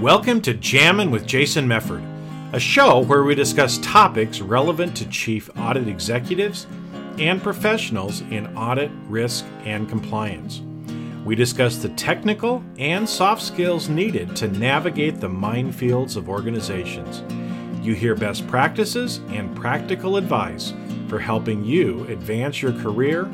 Welcome to Jammin' with Jason Mefford, a show where we discuss topics relevant to chief audit executives and professionals in audit, risk, and compliance. We discuss the technical and soft skills needed to navigate the minefields of organizations. You hear best practices and practical advice for helping you advance your career,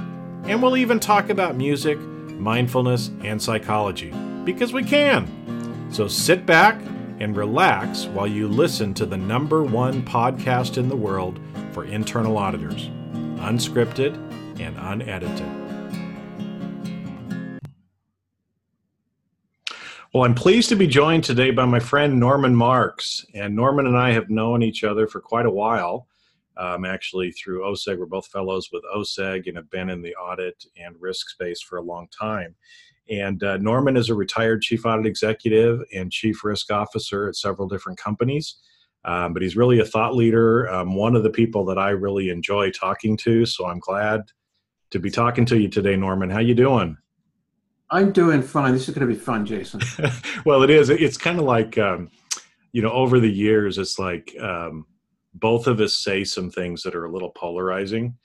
and we'll even talk about music, mindfulness, and psychology because we can. So sit back and relax while you listen to the number one podcast in the world for internal auditors, unscripted and unedited. Well, I'm pleased to be joined today by my friend Norman Marks. And Norman and I have known each other for quite a while, um, actually through OCEG. We're both fellows with OCEG and have been in the audit and risk space for a long time. And uh, Norman is a retired chief audit executive and chief risk officer at several different companies. Um, but he's really a thought leader, um, one of the people that I really enjoy talking to. So I'm glad to be talking to you today, Norman. How you doing? I'm doing fine. This is going to be fun, Jason. well, it is. It's kind of like, um, you know, over the years, it's like um, both of us say some things that are a little polarizing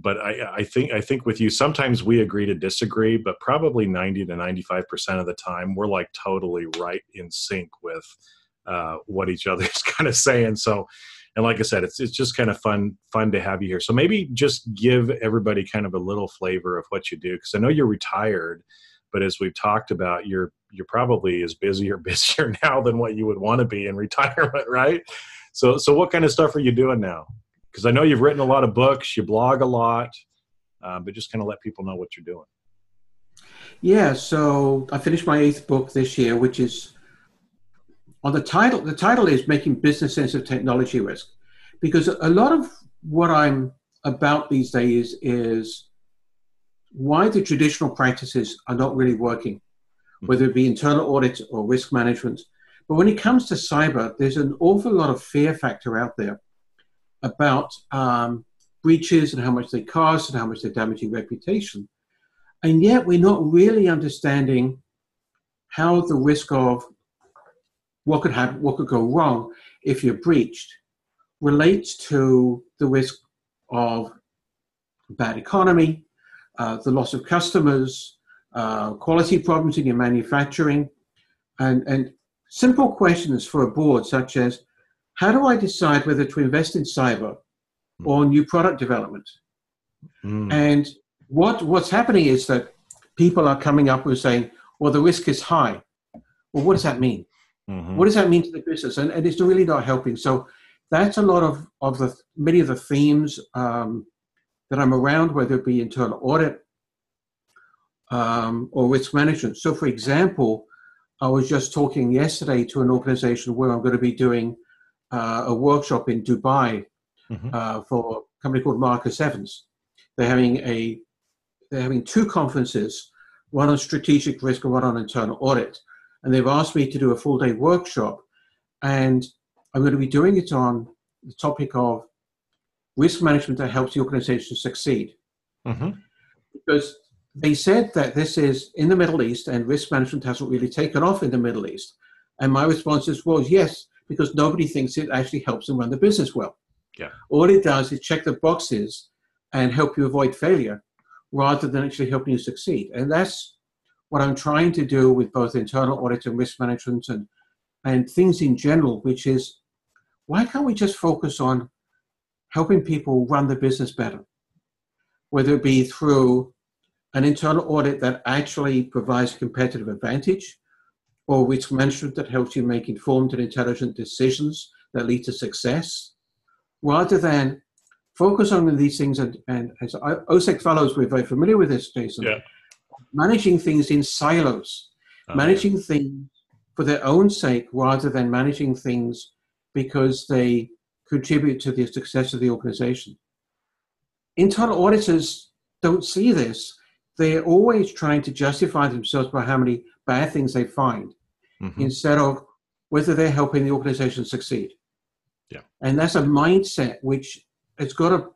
but I, I, think I think with you, sometimes we agree to disagree, but probably ninety to ninety five percent of the time, we're like totally right in sync with uh, what each other is kind of saying. So, and like I said, it's it's just kind of fun fun to have you here. So maybe just give everybody kind of a little flavor of what you do, because I know you're retired, but as we've talked about, you're you're probably as busy or busier now than what you would want to be in retirement, right? So, so what kind of stuff are you doing now? Because I know you've written a lot of books, you blog a lot, uh, but just kind of let people know what you're doing. Yeah, so I finished my eighth book this year, which is on the title. The title is Making Business Sense of Technology Risk, because a lot of what I'm about these days is why the traditional practices are not really working, whether it be internal audit or risk management. But when it comes to cyber, there's an awful lot of fear factor out there about um, breaches and how much they cost and how much they're damaging reputation. And yet we're not really understanding how the risk of what could happen, what could go wrong if you're breached relates to the risk of bad economy, uh, the loss of customers, uh, quality problems in your manufacturing, and, and simple questions for a board such as how do I decide whether to invest in cyber hmm. or new product development? Mm. And what what's happening is that people are coming up with saying, well, the risk is high. Well, what does that mean? Mm-hmm. What does that mean to the business? And, and it's really not helping. So that's a lot of, of the many of the themes um, that I'm around, whether it be internal audit um, or risk management. So, for example, I was just talking yesterday to an organization where I'm going to be doing uh, a workshop in Dubai mm-hmm. uh, for a company called Marcus Evans. They're having a they're having two conferences, one on strategic risk and one on internal audit. And they've asked me to do a full day workshop, and I'm going to be doing it on the topic of risk management that helps the organization succeed. Mm-hmm. Because they said that this is in the Middle East and risk management hasn't really taken off in the Middle East. And my response is, well, yes, because nobody thinks it actually helps them run the business well. Yeah. All it does is check the boxes and help you avoid failure rather than actually helping you succeed. And that's what I'm trying to do with both internal audit and risk management and, and things in general, which is why can't we just focus on helping people run the business better? Whether it be through an internal audit that actually provides competitive advantage, or which management that helps you make informed and intelligent decisions that lead to success, rather than focus on these things. And, and as OCEG fellows, we're very familiar with this, Jason. Yeah. Managing things in silos, oh, managing yeah. things for their own sake rather than managing things because they contribute to the success of the organization. Internal auditors don't see this. They're always trying to justify themselves by how many bad things they find mm-hmm. instead of whether they're helping the organization succeed. Yeah. And that's a mindset which it's got to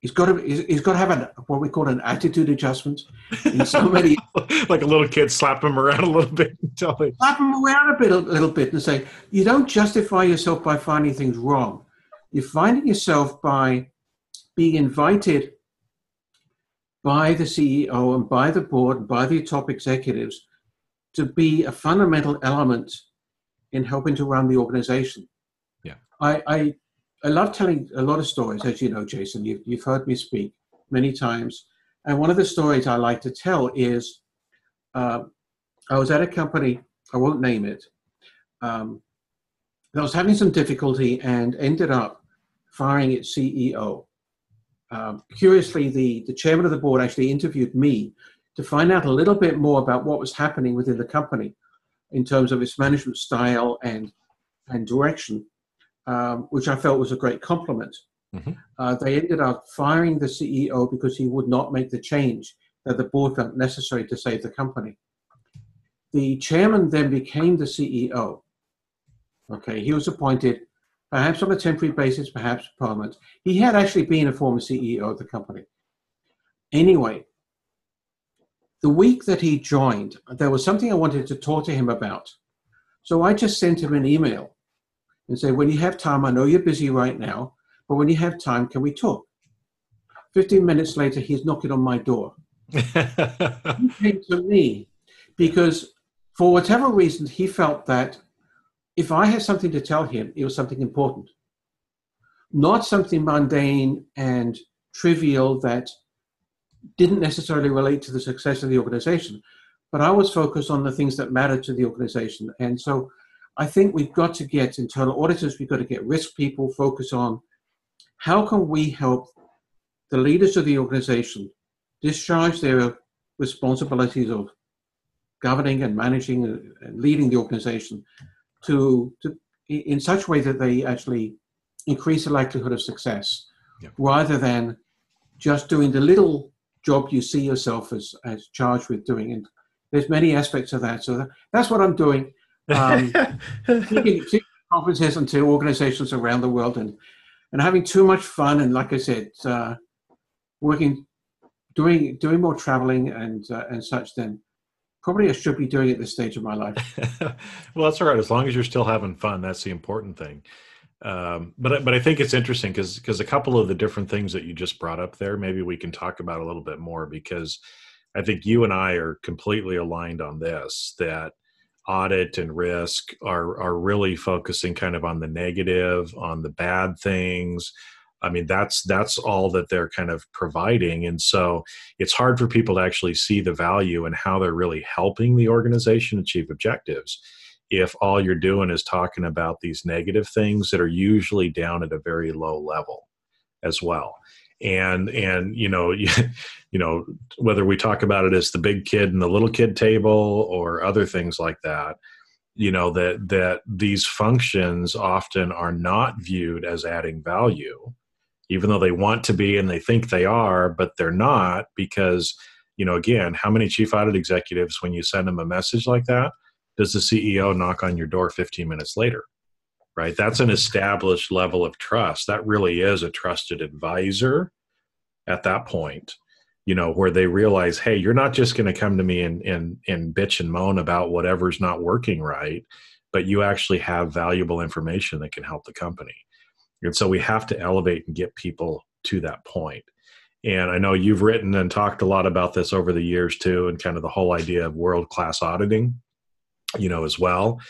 he's got to he's got to have an what we call an attitude adjustment in so many like a little kid slap him around a little bit until they slap him around a bit a little bit and say you don't justify yourself by finding things wrong you're finding yourself by being invited by the ceo and by the board and by the top executives to be a fundamental element in helping to run the organization yeah i i I love telling a lot of stories, as you know, Jason. You've, you've heard me speak many times. And one of the stories I like to tell is uh, I was at a company, I won't name it, um, that was having some difficulty and ended up firing its CEO. Um, curiously, the, the chairman of the board actually interviewed me to find out a little bit more about what was happening within the company in terms of its management style and, and direction um, which I felt was a great compliment. Mm-hmm. Uh, they ended up firing the CEO because he would not make the change that the board felt necessary to save the company. The chairman then became the CEO. Okay, he was appointed perhaps on a temporary basis, perhaps permanent. He had actually been a former CEO of the company. Anyway, the week that he joined, there was something I wanted to talk to him about. So I just sent him an email and say, when you have time, I know you're busy right now, but when you have time, can we talk? 15 minutes later, he's knocking on my door. he came to me because, for whatever reason, he felt that if I had something to tell him, it was something important, not something mundane and trivial that didn't necessarily relate to the success of the organization. But I was focused on the things that mattered to the organization. And so I think we've got to get internal auditors, we've got to get risk people focus on how can we help the leaders of the organization discharge their responsibilities of governing and managing and leading the organization to, to in such a way that they actually increase the likelihood of success yep. rather than just doing the little job you see yourself as, as charged with doing. And there's many aspects of that. So that, that's what I'm doing um, speaking, conferences and to organizations around the world and, and having too much fun. And like I said, uh, working, doing, doing more traveling and, uh, and such then probably I should be doing at this stage of my life. well, that's all right. As long as you're still having fun, that's the important thing. Um, but but I think it's interesting because because a couple of the different things that you just brought up there, maybe we can talk about a little bit more because I think you and I are completely aligned on this. That audit and risk are are really focusing kind of on the negative, on the bad things. I mean, that's that's all that they're kind of providing, and so it's hard for people to actually see the value and how they're really helping the organization achieve objectives. If all you're doing is talking about these negative things that are usually down at a very low level, as well. And and you know you, you know whether we talk about it as the big kid and the little kid table or other things like that you know that that these functions often are not viewed as adding value even though they want to be and they think they are but they're not because you know again how many chief audit executives when you send them a message like that does the ceo knock on your door 15 minutes later right? That's an established level of trust. That really is a trusted advisor at that point, you know, where they realize, hey, you're not just going to come to me and, and, and bitch and moan about whatever's not working right, but you actually have valuable information that can help the company. And so we have to elevate and get people to that point. And I know you've written and talked a lot about this over the years too, and kind of the whole idea of world class auditing, you know, as well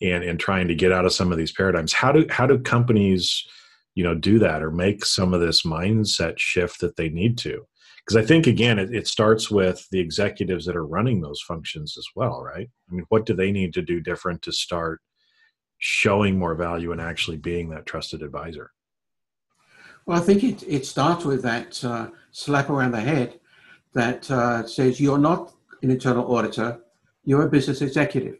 and and trying to get out of some of these paradigms. How do how do companies you know do that or make some of this mindset shift that they need to? Because i think again it, it starts with the executives that are running those functions as well right? I mean what do they need to do different to start showing more value and actually being that trusted advisor? Well i think it, it starts with that uh, slap around the head that uh, says you're not an internal auditor you're a business executive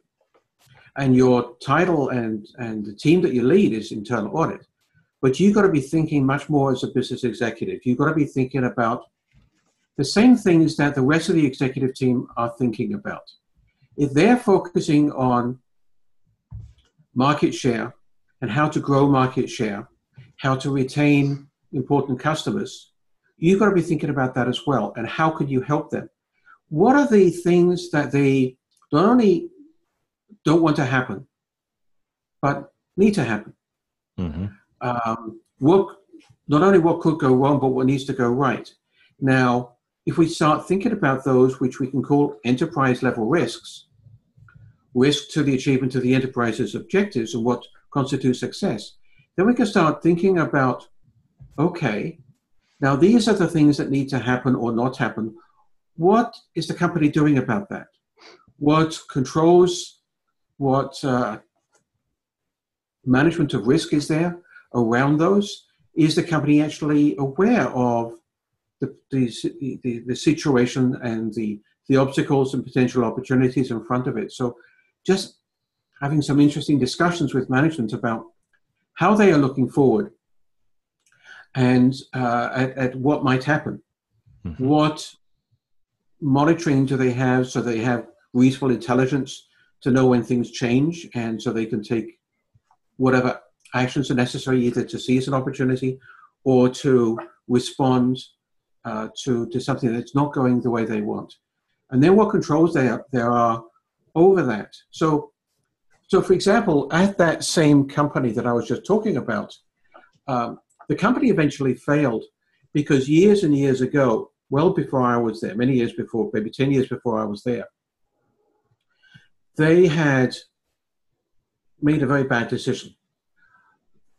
and your title and, and the team that you lead is internal audit. But you've got to be thinking much more as a business executive. You've got to be thinking about the same things that the rest of the executive team are thinking about. If they're focusing on market share and how to grow market share, how to retain important customers, you've got to be thinking about that as well. And how could you help them? What are the things that they not only don't want to happen, but need to happen? Mm-hmm. Um, what not only what could go wrong, but what needs to go right. Now, if we start thinking about those which we can call enterprise level risks, risk to the achievement of the enterprise's objectives and what constitutes success, then we can start thinking about okay, now these are the things that need to happen or not happen. What is the company doing about that? What controls, what uh, management of risk is there around those? Is the company actually aware of the, the, the, the situation and the, the obstacles and potential opportunities in front of it? So just having some interesting discussions with management about how they are looking forward and uh, at, at, what might happen. Mm-hmm. What monitoring do they have so they have reasonable intelligence to know when things change and so they can take whatever actions are necessary either to seize an opportunity or to respond uh, to, to something that's not going the way they want. And then what controls there, there are over that. So, so, for example, at that same company that I was just talking about, um, the company eventually failed because years and years ago, well before I was there, many years before, maybe 10 years before I was there, they had made a very bad decision.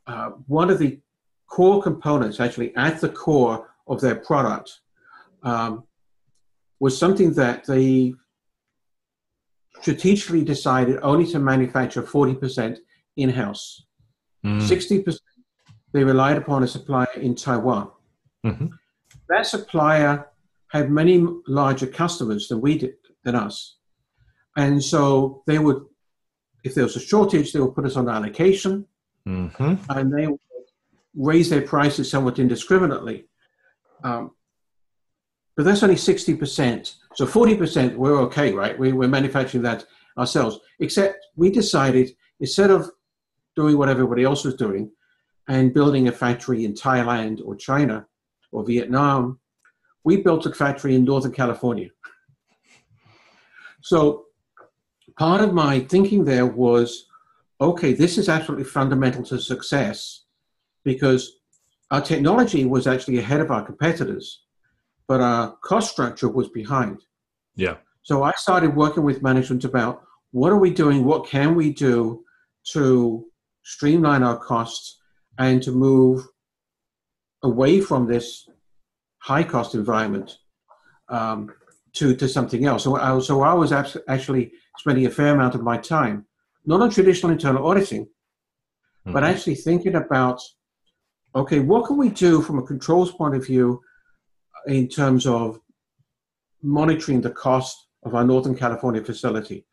Uh, one of the core components, actually at the core of their product, um, was something that they strategically decided only to manufacture 40% in house. Mm. 60% they relied upon a supplier in Taiwan. Mm-hmm. That supplier had many larger customers than we did, than us. And so they would, if there was a shortage, they would put us on allocation mm-hmm. and they would raise their prices somewhat indiscriminately. Um, but that's only 60%. So 40%, we're okay, right? We, we're manufacturing that ourselves. Except we decided instead of doing what everybody else was doing, and building a factory in Thailand or China or Vietnam, we built a factory in Northern California. So part of my thinking there was okay, this is absolutely fundamental to success because our technology was actually ahead of our competitors, but our cost structure was behind. Yeah. So I started working with management about what are we doing, what can we do to streamline our costs and to move away from this high cost environment um, to, to something else. So I, so I was actually spending a fair amount of my time, not on traditional internal auditing, mm-hmm. but actually thinking about okay, what can we do from a controls point of view in terms of monitoring the cost of our Northern California facility?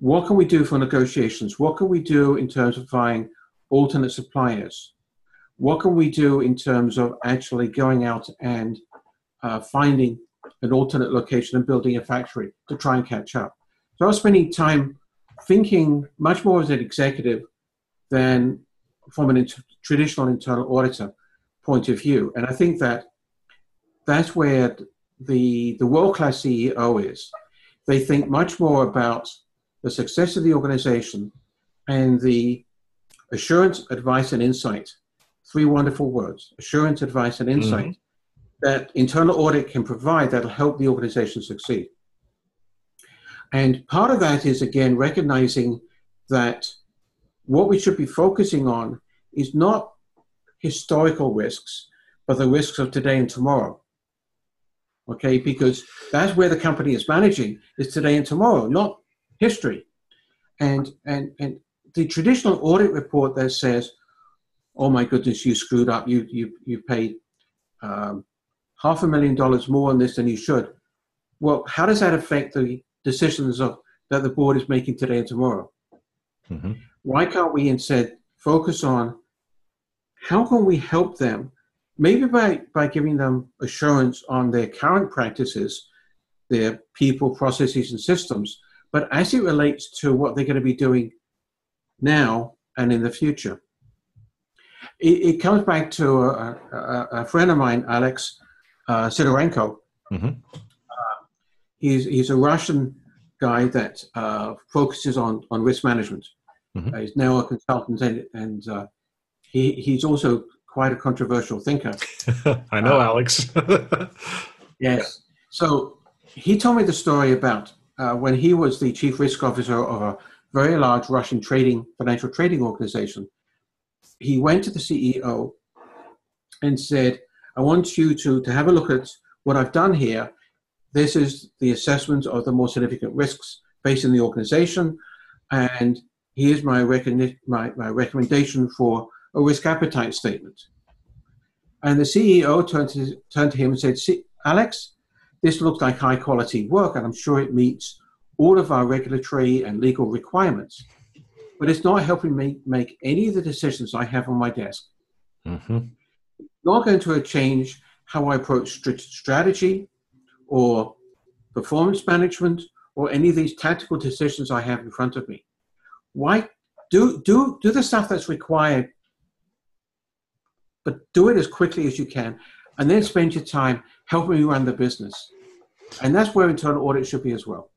What can we do for negotiations? What can we do in terms of finding alternate suppliers? What can we do in terms of actually going out and uh, finding an alternate location and building a factory to try and catch up? So I was spending time thinking much more as an executive than from a traditional internal auditor point of view. And I think that that's where the, the world class CEO is. They think much more about the success of the organization and the assurance, advice, and insight. Three wonderful words assurance, advice, and insight mm-hmm. That internal audit can provide that'll help the organization succeed. And part of that is, again, recognizing that what we should be focusing on is not historical risks, but the risks of today and tomorrow. Okay, because that's where the company is managing is today and tomorrow, not history. And and and the traditional audit report that says, "Oh my goodness, you screwed up. You you you paid um, half a million dollars more on this than you should." Well, how does that affect the decisions of that the board is making today and tomorrow? Mm-hmm. Why can't we instead focus on how can we help them? Maybe by by giving them assurance on their current practices, their people, processes, and systems, but as it relates to what they're going to be doing now and in the future. It, it comes back to a, a, a, friend of mine, Alex, uh, Sidorenko. Mm-hmm. Uh, he's he's a Russian guy that uh, focuses on on risk management. Mm-hmm. Uh, he's now a consultant and, and uh, he he's also quite a controversial thinker. I know, Alex. yes. So he told me the story about uh, when he was the chief risk officer of a very large Russian trading financial trading organization. He went to the CEO and said, "I want you to to have a look at what I've done here. This is the assessment of the more significant risks facing the organization, and here's my, my, my recommendation for a risk appetite statement." And the CEO turned to, turned to him and said, Alex, this looks like high quality work, and I'm sure it meets all of our regulatory and legal requirements. But it's not helping me make any of the decisions I have on my desk. Mm-hmm. Not going to change how I approach strategy or performance management or any of these tactical decisions I have in front of me. Why do do do the stuff that's required, but do it as quickly as you can, and then spend your time helping me run the business. And that's where internal audit should be as well.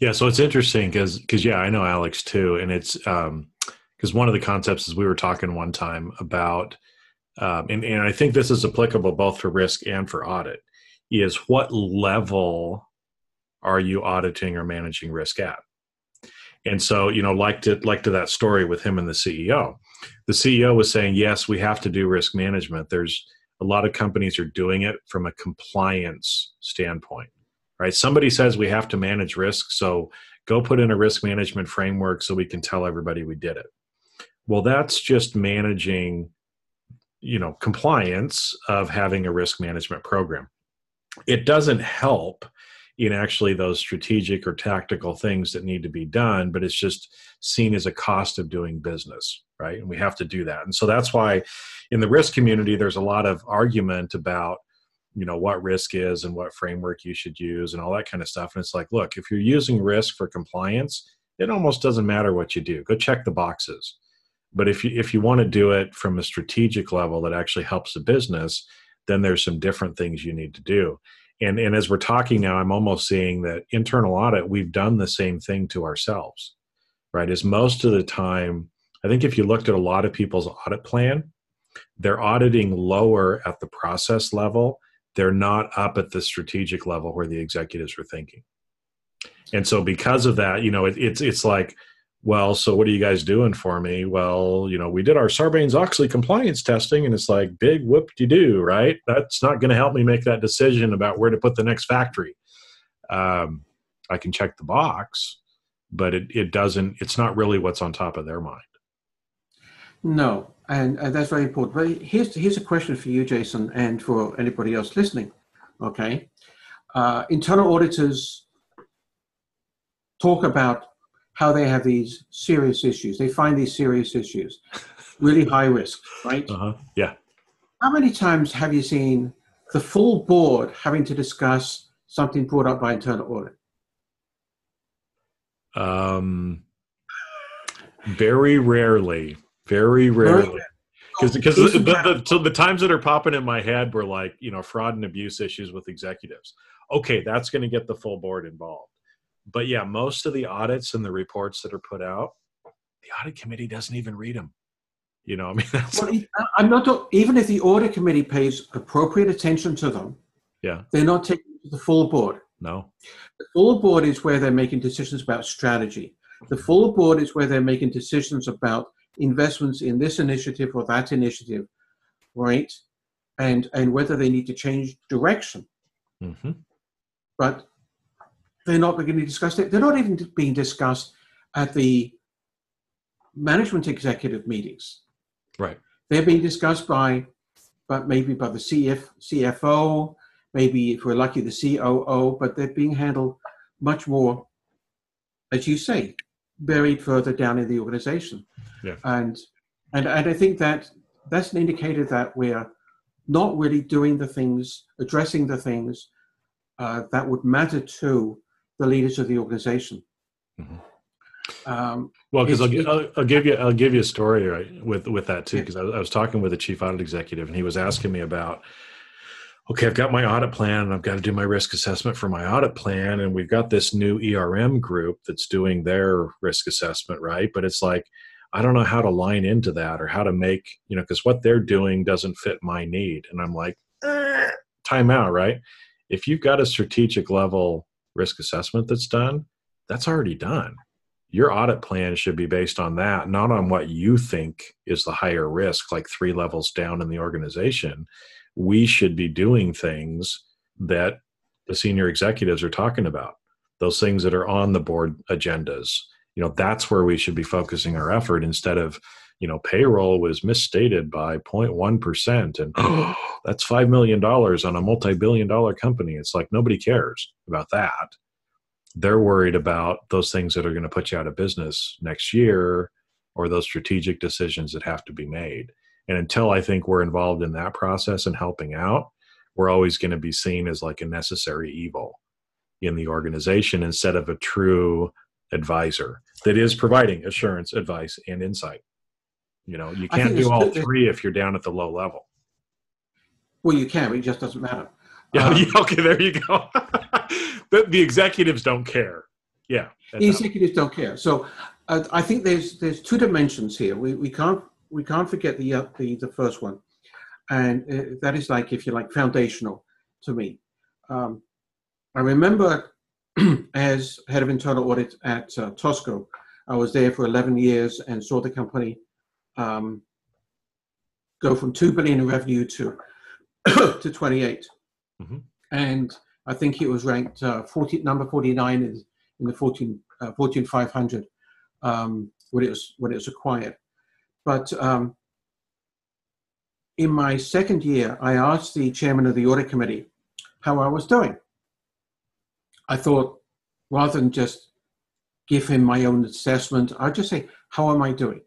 Yeah, so it's interesting because because yeah, I know Alex too, and it's um because one of the concepts is we were talking one time about um, and, and I think this is applicable both for risk and for audit, is what level are you auditing or managing risk at? And so, you know, like to like to that story with him and the CEO. The CEO was saying, yes, we have to do risk management. There's a lot of companies are doing it from a compliance standpoint right somebody says we have to manage risk so go put in a risk management framework so we can tell everybody we did it well that's just managing you know compliance of having a risk management program. It doesn't help in actually those strategic or tactical things that need to be done but it's just seen as a cost of doing business right? And we have to do that. And so that's why in the risk community there's a lot of argument about you know what risk is and what framework you should use and all that kind of stuff. And it's like look if you're using risk for compliance it almost doesn't matter what you do. Go check the boxes but if you if you want to do it from a strategic level that actually helps the business then there's some different things you need to do. And and as we're talking now i'm almost seeing that internal audit we've done the same thing to ourselves right? Is most of the time i think if you looked at a lot of people's audit plan they're auditing lower at the process level. They're not up at the strategic level where the executives are thinking. And so because of that you know it, it's it's like well so what are you guys doing for me well you know we did our sarbanes-oxley compliance testing and it's like big whoop de do right that's not going to help me make that decision about where to put the next factory um, i can check the box but it, it doesn't it's not really what's on top of their mind no and uh, that's very important. But here's here's a question for you, Jason, and for anybody else listening. Okay, uh, internal auditors talk about how they have these serious issues. They find these serious issues, really high risk, right? Uh-huh. Yeah. How many times have you seen the full board having to discuss something brought up by internal audit? Um, very rarely. Very rarely. Because because the, the, so the times that are popping in my head were like you know fraud and abuse issues with executives. Okay, that's going to get the full board involved. But yeah, most of the audits and the reports that are put out, the audit committee doesn't even read them. You know, I mean, that's well, I'm not even if the audit committee pays appropriate attention to them. Yeah, they're not taking the full board. No, the full board is where they're making decisions about strategy. The full board is where they're making decisions about investments in this initiative or that initiative, right? And and whether they need to change direction. Mm-hmm. But they're not being discussed. They're not even being discussed at the management executive meetings. Right. They're being discussed by, but maybe by the CF, CFO, maybe if we're lucky, the COO, but they're being handled much more, as you say, buried further down in the organization. Yeah. And and and I think that that's an indicator that we're not really doing the things, addressing the things uh, that would matter to the leaders of the organization. Mm-hmm. Um, well, because I'll, I'll, I'll, give you I'll give you a story right, with with that too. Because I, I, was talking with a chief audit executive, and he was asking me about okay, I've got my audit plan and I've got to do my risk assessment for my audit plan. And we've got this new ERM group that's doing their risk assessment, right? But it's like, I don't know how to line into that or how to make, you know, because what they're doing doesn't fit my need. And I'm like, eh, time out, right? If you've got a strategic level risk assessment that's done, that's already done. Your audit plan should be based on that, not on what you think is the higher risk, like three levels down in the organization we should be doing things that the senior executives are talking about those things that are on the board agendas you know that's where we should be focusing our effort instead of you know payroll was misstated by 0.1% and oh, that's 5 million dollars on a multi-billion dollar company. It's like nobody cares about that. They're worried about those things that are going to put you out of business next year or those strategic decisions that have to be made. And until I think we're involved in that process and helping out, we're always going to be seen as like a necessary evil in the organization instead of a true advisor that is providing assurance, advice, and insight. You know, you can't do all three if you're down at the low level. Well, you can, but it just doesn't matter. Yeah, um, yeah okay, there you go. the, the, executives don't care. Yeah, the executives don't care. So uh, I think there's there's two dimensions here. We we can't we can't forget the uh, the the first one, and uh, that is like if you like foundational to me. Um, I remember as head of internal audit at uh, Tosco, I was there for 11 years and saw the company um, go from two billion in revenue to to 28, mm-hmm. and I think it was ranked uh, 40, number 49 in, in the 14 uh, 14 500 um, when it was when it was acquired. But um, in my second year, I asked the chairman of the audit committee how I was doing. I thought, rather than just give him my own assessment, I'd just say, How am I doing?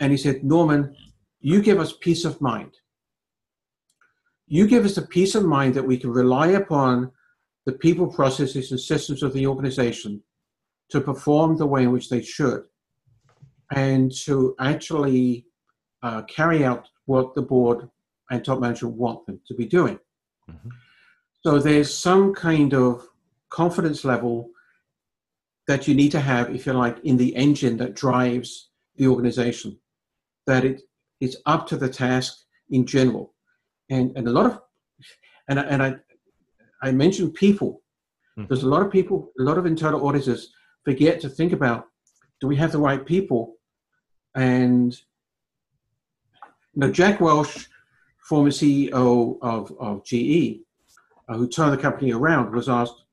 And he said, Norman, you give us peace of mind. You give us the peace of mind that we can rely upon the people, processes, and systems of the organization to perform the way in which they should and to actually uh, carry out what the board and top management want them to be doing. Mm-hmm. So there's some kind of confidence level that you need to have, if you like, in the engine that drives the organization, that it is up to the task in general. And, and a lot of, and, I, and I, I mentioned people. Mm-hmm. There's a lot of people, a lot of internal auditors forget to think about do we have the right people and you know, Jack Welch, former CEO of, of GE, uh, who turned the company around, was asked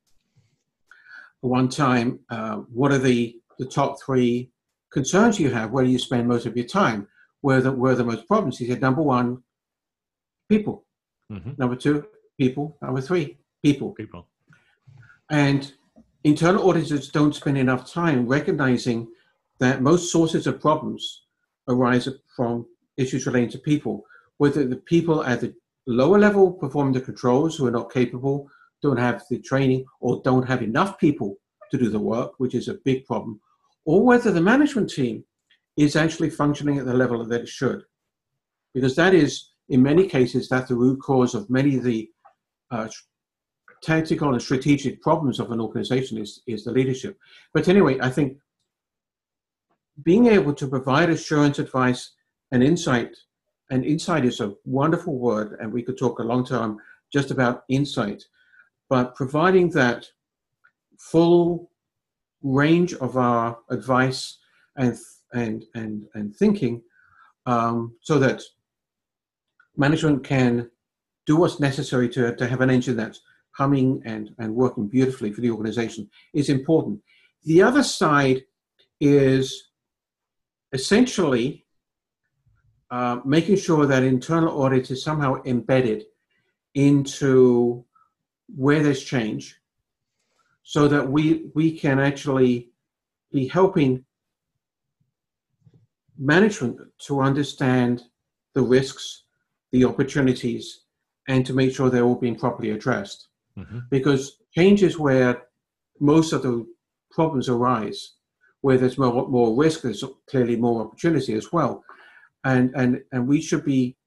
one time, uh, what are the, the top three concerns you have? Where do you spend most of your time? Where the, where the most problems? He said, number one, people. Mm-hmm. Number two, people. Number three, people. People. And internal auditors don't spend enough time recognizing that most sources of problems arise from issues relating to people, whether the people at the lower level perform the controls who are not capable, don't have the training, or don't have enough people to do the work, which is a big problem, or whether the management team is actually functioning at the level that it should. Because that is, in many cases, that's the root cause of many of the uh, tactical and strategic problems of an organization is, is the leadership. But anyway, I think being able to provide assurance, advice, and insight, and insight is a wonderful word, and we could talk a long time just about insight, but providing that full range of our advice and and and and thinking, um, so that management can do what's necessary to, to have an engine that's humming and, and working beautifully for the organization is important. The other side is essentially uh, making sure that internal audit is somehow embedded into where there's change so that we we can actually be helping management to understand the risks the opportunities and to make sure they're all being properly addressed mm-hmm. because change is where most of the problems arise where there's more, more risk, there's clearly more opportunity as well. And, and, and we should be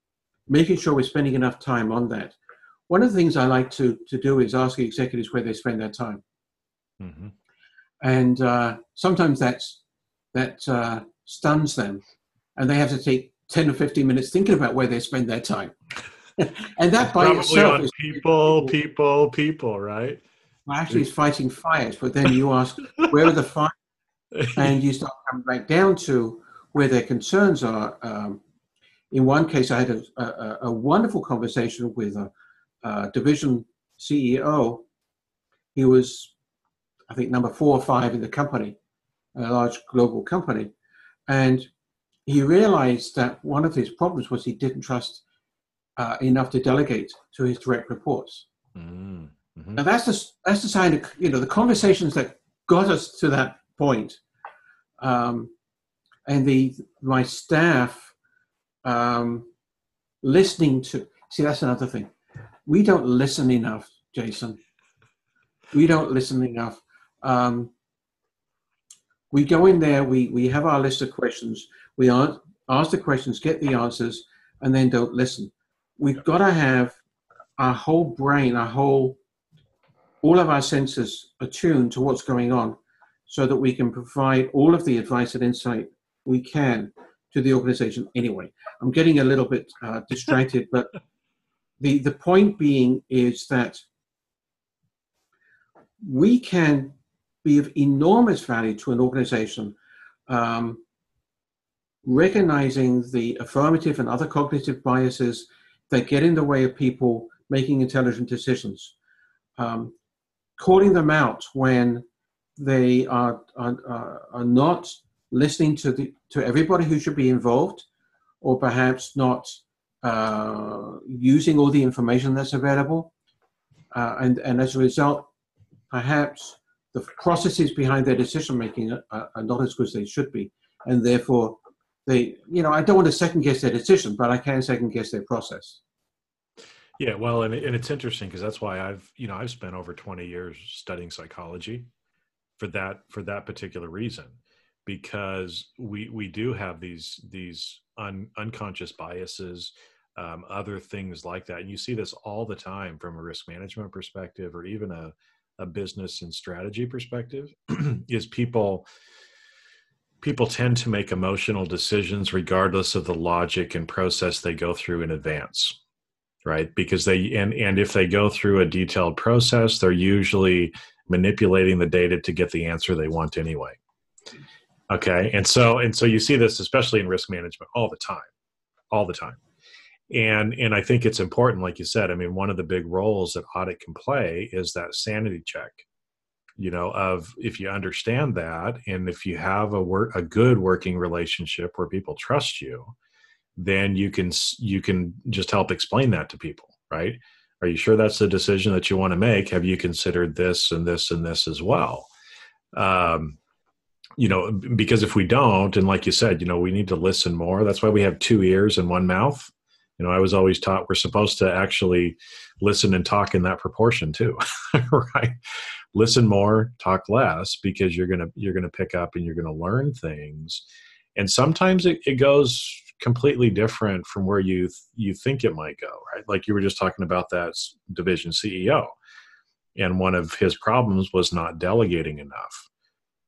making sure we're spending enough time on that. one of the things I like to, to do is ask executives where they spend their time. Mm-hmm. And uh, sometimes that's, that uh, stuns them, and they have to take 10 or 15 minutes thinking about where they spend their time. and that by Probably itself is people, people, people, right? Actually, it's fighting fires, but then you ask, where are the fires? and you start coming back down to where their concerns are. Um, in one case, I had a, a, a wonderful conversation with a, a, division CEO. He was, I think, number four or five in the company, a large global company. And he realized that one of his problems was he didn't trust uh, enough to delegate to his direct reports. Mm-hmm. Now that's the that's the sign of you know the conversations that got us to that point, um, and the my staff um, listening to see that's another thing. We don't listen enough, Jason. We don't listen enough. Um, we go in there, we, we have our list of questions, we ask the questions, get the answers, and then don't listen. We've got to have our whole brain, our whole, all of our senses attuned to what's going on so that we can provide all of the advice and insight we can to the organization anyway. I'm getting a little bit uh, distracted, but the, the point being is that we can be of enormous value to an organization, um, recognizing the affirmative and other cognitive biases that get in the way of people making intelligent decisions, um, calling them out when they are, are, are not listening to, the, to everybody who should be involved, or perhaps not uh, using all the information that's available. Uh, and, and as a result, perhaps the processes behind their decision making are, are, not as good as they should be, and therefore they, you know, I don't want to second guess their decision, but I can second guess their process. Yeah, well, and, and it's interesting because that's why I've, you know, I've spent over twenty years studying psychology for that for that particular reason, because we we do have these these un, unconscious biases. Um, other things like that. And you see this all the time from a risk management perspective or even a, a business and strategy perspective is people people tend to make emotional decisions regardless of the logic and process they go through in advance right? Because they and and if they go through a detailed process they're usually manipulating the data to get the answer they want anyway. Okay? And so and so you see this especially in risk management all the time all the time and and i think it's important like you said i mean one of the big roles that audit can play is that sanity check you know of if you understand that and if you have a work a good working relationship where people trust you then you can you can just help explain that to people right? Are you sure that's the decision that you want to make? Have you considered this and this and this as well? Um, you know because if we don't and like you said you know we need to listen more. That's why we have two ears and one mouth you know i was always taught we're supposed to actually listen and talk in that proportion too right? Listen more talk less because you're gonna you're gonna pick up and you're gonna learn things. And sometimes it, it goes completely different from where you th- you think it might go right? Like you were just talking about that division ceo and one of his problems was not delegating enough.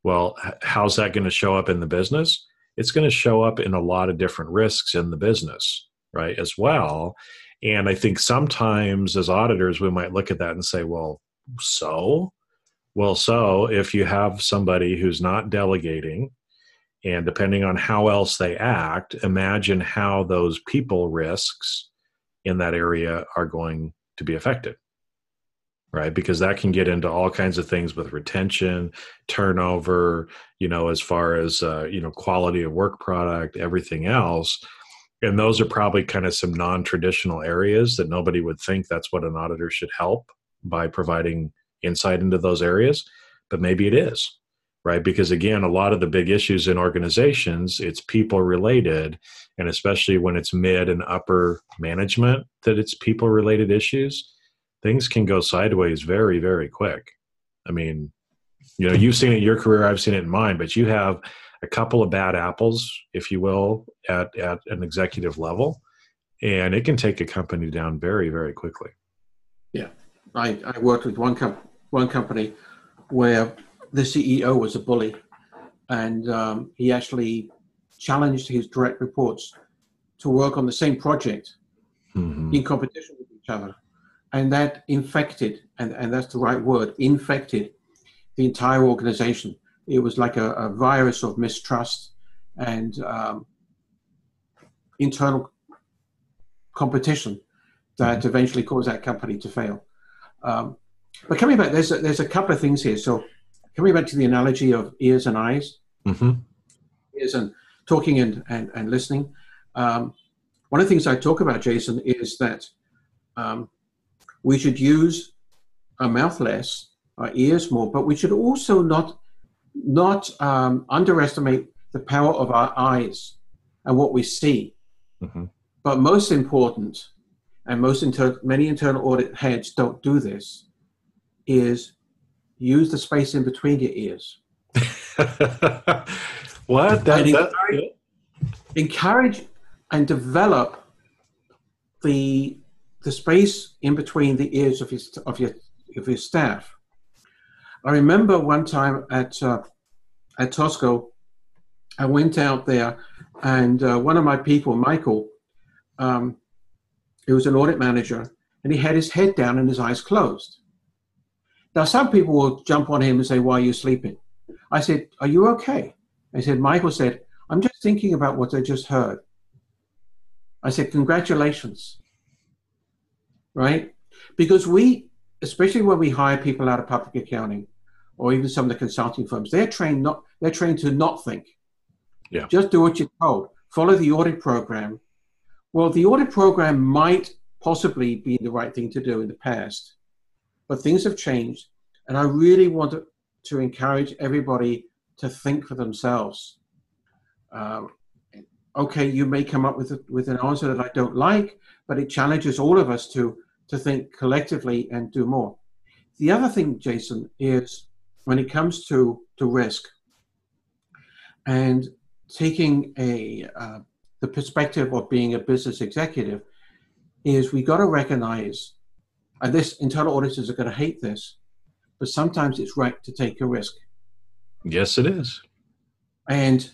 Well how's that going to show up in the business? It's going to show up in a lot of different risks in the business right as well. And i think sometimes as auditors we might look at that and say well so? Well so if you have somebody who's not delegating and depending on how else they act imagine how those people risks in that area are going to be affected right? Because that can get into all kinds of things with retention turnover you know as far as uh, you know quality of work product everything else and those are probably kind of some non-traditional areas that nobody would think that's what an auditor should help by providing insight into those areas but maybe it is right? Because again a lot of the big issues in organizations it's people related and especially when it's mid and upper management that it's people related issues things can go sideways very very quick. I mean you know you've seen it in your career i've seen it in mine but you have a couple of bad apples if you will at at an executive level and it can take a company down very very quickly Yeah, I, I worked with one com- one company where the CEO was a bully, and um, he actually challenged his direct reports to work on the same project mm-hmm. in competition with each other, and that infected, and, and that's the right word, infected the entire organization. It was like a, a virus of mistrust and um, internal competition that mm-hmm. eventually caused that company to fail. Um, but coming back, there's a, there's a couple of things here. So coming back to the analogy of ears and eyes, mm-hmm. ears and talking and, and, and listening. Um, one of the things I talk about, Jason, is that um, we should use our mouth less, our ears more, but we should also not not um, underestimate the power of our eyes and what we see. Mm-hmm. But most important, and most inter- many internal audit heads don't do this, is use the space in between your ears. what? That, and encourage, encourage and develop the the space in between the ears of your of your of your staff. I remember one time at uh, at Tosco, I went out there, and uh, one of my people, Michael, um, was an audit manager, and he had his head down and his eyes closed. Now, some people will jump on him and say, Why are you sleeping? I said, Are you okay? I said, Michael said, I'm just thinking about what I just heard. I said, Congratulations. Right? Because we, especially when we hire people out of public accounting or even some of the consulting firms, they're trained not they're trained to not think. Yeah. Just do what you're told. Follow the audit program. Well, the audit program might possibly be the right thing to do in the past, but things have changed. And I really want to, to encourage everybody to think for themselves. Um, okay, you may come up with, a, with an answer that I don't like, but it challenges all of us to, to think collectively and do more. The other thing, Jason, is when it comes to, to risk and taking a, uh, the perspective of being a business executive, is we got to recognize and this internal auditors are going to hate this, but sometimes it's right to take a risk. Yes, it is. And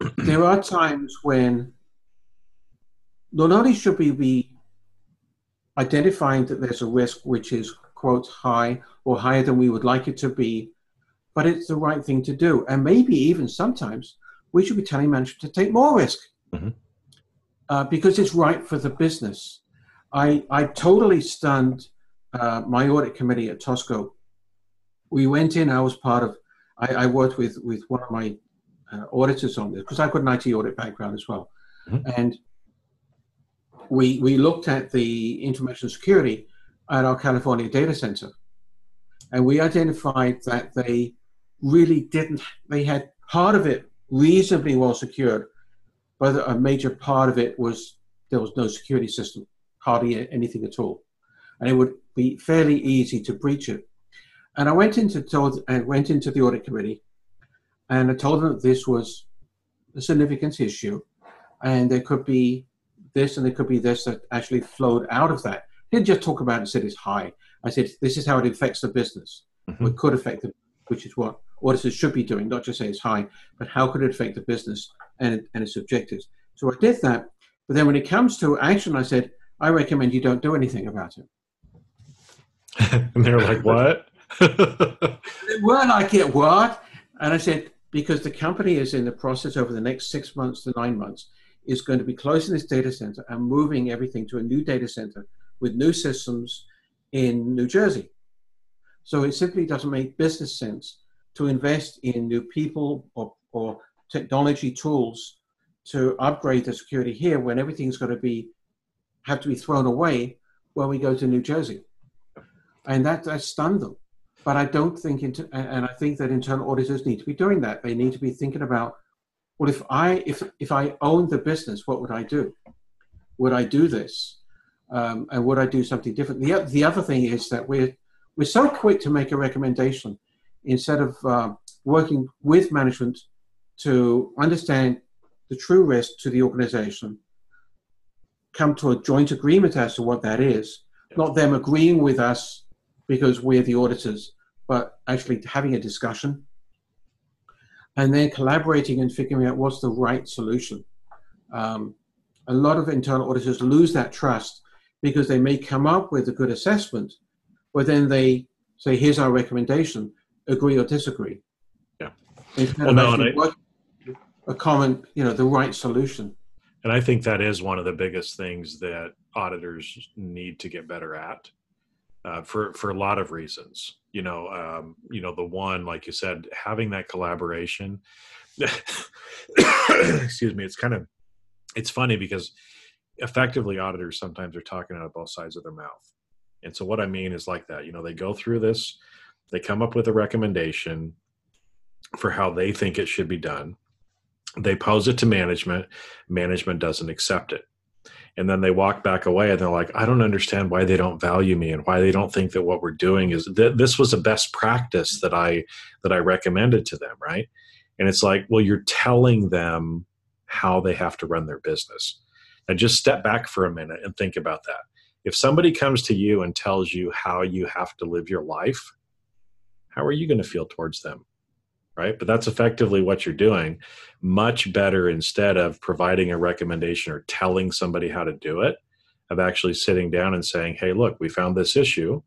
there are times when not only should we be identifying that there's a risk which is quote high or higher than we would like it to be, but it's the right thing to do. And maybe even sometimes we should be telling management to take more risk mm-hmm. uh, because it's right for the business. I, I totally stunned uh, my audit committee at Tosco, we went in. I was part of. I, I worked with with one of my uh, auditors on this because I've got an IT audit background as well, mm-hmm. and we we looked at the information security at our California data center, and we identified that they really didn't. They had part of it reasonably well secured, but a major part of it was there was no security system, hardly anything at all and it would be fairly easy to breach it. And I went into told and went into the audit committee, and I told them that this was a significant issue, and there could be this and there could be this that actually flowed out of that. I didn't just talk about it and said it's high. I said this is how it affects the business. Mm-hmm. It could affect the, which is what auditors should be doing, not just say it's high, but how could it affect the business and, and its objectives. So I did that. But then when it comes to action, I said, I recommend you don't do anything about it. and they were like, "What?" they were like, "It what?" And I said, "Because the company is in the process over the next six months to nine months is going to be closing this data center and moving everything to a new data center with new systems in New Jersey. So it simply doesn't make business sense to invest in new people or, or technology tools to upgrade the security here when everything's going to be have to be thrown away when we go to New Jersey and that, that stunned them. But I don't think, and I think that internal auditors need to be doing that. They need to be thinking about, well, if I if if I owned the business, what would I do? Would I do this, um, and would I do something different? The the other thing is that we're we're so quick to make a recommendation instead of uh, working with management to understand the true risk to the organization, come to a joint agreement as to what that is, not them agreeing with us because we're the auditors, but actually having a discussion and then collaborating and figuring out what's the right solution. Um, a lot of internal auditors lose that trust because they may come up with a good assessment, but then they say, here's our recommendation, agree or disagree. Yeah. Instead well, no, I, a common, you know, the right solution. And I think that is one of the biggest things that auditors need to get better at uh, for, for a lot of reasons. You know, um, you know, the one, like you said, having that collaboration, excuse me, it's kind of, it's funny because effectively auditors sometimes are talking out of both sides of their mouth. And so what I mean is like that, you know, they go through this, they come up with a recommendation for how they think it should be done. They pose it to management, management doesn't accept it. And then they walk back away and they're like, I don't understand why they don't value me and why they don't think that what we're doing is th- this was a best practice that I that I recommended to them, right? And it's like, well, you're telling them how they have to run their business and just step back for a minute and think about that. If somebody comes to you and tells you how you have to live your life, how are you going to feel towards them? Right. But that's effectively what you're doing. Much better instead of providing a recommendation or telling somebody how to do it, of actually sitting down and saying, hey, look, we found this issue.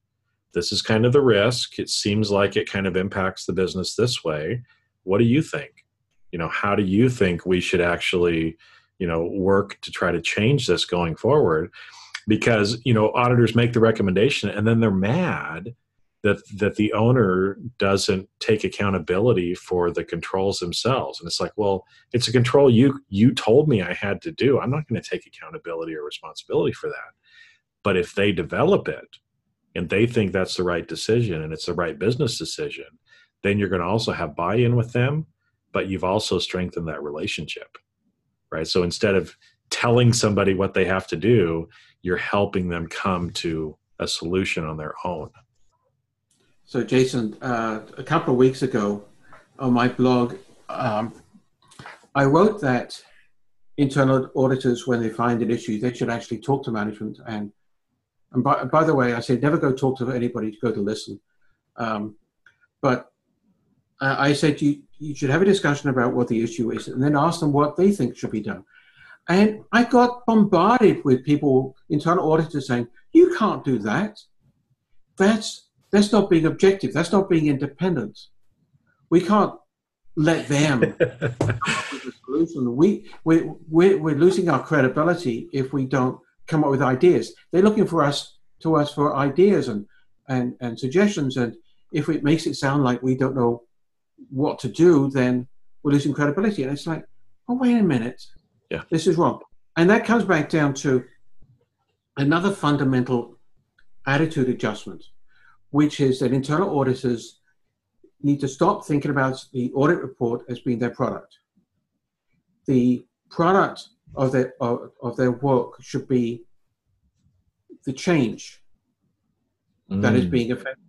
This is kind of the risk. It seems like it kind of impacts the business this way. What do you think? You know, how do you think we should actually you know work to try to change this going forward because you know auditors make the recommendation and then they're mad that that the owner doesn't take accountability for the controls themselves and it's like well it's a control you you told me i had to do i'm not going to take accountability or responsibility for that but if they develop it and they think that's the right decision and it's the right business decision then you're going to also have buy-in with them but you've also strengthened that relationship right? So instead of telling somebody what they have to do, you're helping them come to a solution on their own. So, Jason, uh, a couple of weeks ago on my blog, um, I wrote that internal auditors, when they find an issue, they should actually talk to management. And, and by, by the way, I said never go talk to anybody, go to listen. Um, but I said you, you should have a discussion about what the issue is and then ask them what they think should be done. And I got bombarded with people, internal auditors saying, you can't do that. That's, that's not being objective. That's not being independent. We can't let them come up with a solution. We, we, we're, we're losing our credibility if we don't come up with ideas. They're looking for us to us for ideas and, and, and suggestions. And if it makes it sound like we don't know what to do, then we're losing credibility. And it's like, oh, wait a minute. Yeah. This is wrong. And that comes back down to another fundamental attitude adjustment, which is that internal auditors need to stop thinking about the audit report as being their product. The product of their, of, of their work should be the change mm. that is mm. being affected.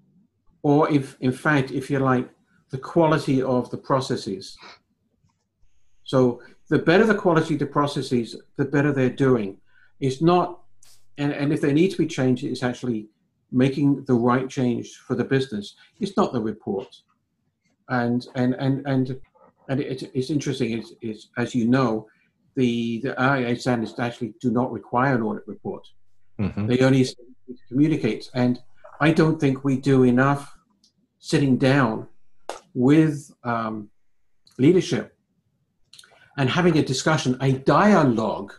Or if, in fact, if you like, the quality of the processes. So the better the quality of the processes, the better they're doing. It's not, and, and if they need to be changed, it's actually making the right change for the business. It's not the report. And and and and and it, it's interesting. It's, it's, as you know, the the IA standards actually do not require an audit report. Mm-hmm. They only communicate, and I don't think we do enough sitting down with um, leadership and having a discussion, a dialogue.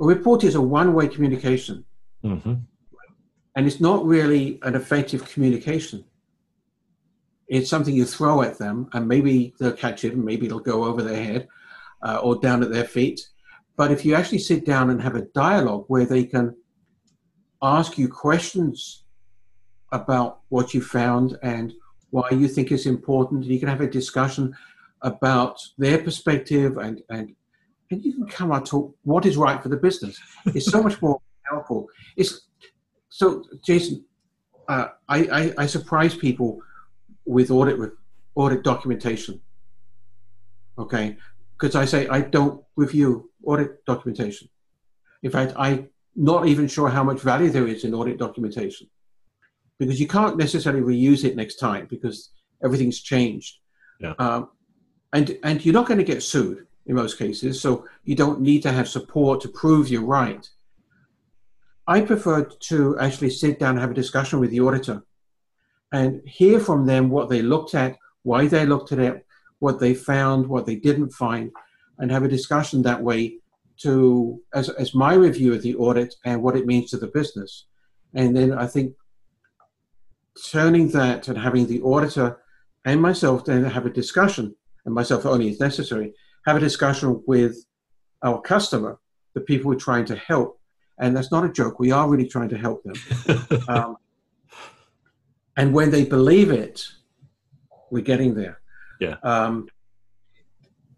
A report is a one way communication. Mm-hmm. And it's not really an effective communication. It's something you throw at them, and maybe they'll catch it, and maybe it'll go over their head uh, or down at their feet. But if you actually sit down and have a dialogue where they can ask you questions about what you found and why you think it's important. You can have a discussion about their perspective and, and, and you can come out to what is right for the business. It's so much more helpful. It's, so, Jason, uh, I, I, I surprise people with audit with audit documentation. Okay, because I say I don't review audit documentation. In fact, I'm not even sure how much value there is in audit documentation because you can't necessarily reuse it next time because everything's changed. Yeah. Um, and and you're not going to get sued in most cases, so you don't need to have support to prove you're right. I prefer to actually sit down and have a discussion with the auditor and hear from them what they looked at, why they looked at it, what they found, what they didn't find, and have a discussion that way to as, as my review of the audit and what it means to the business. And then I think turning that and having the auditor and myself then have a discussion, and myself only if necessary, have a discussion with our customer, the people we're trying to help. And that's not a joke. We are really trying to help them. um, and when they believe it, we're getting there. Yeah. Um,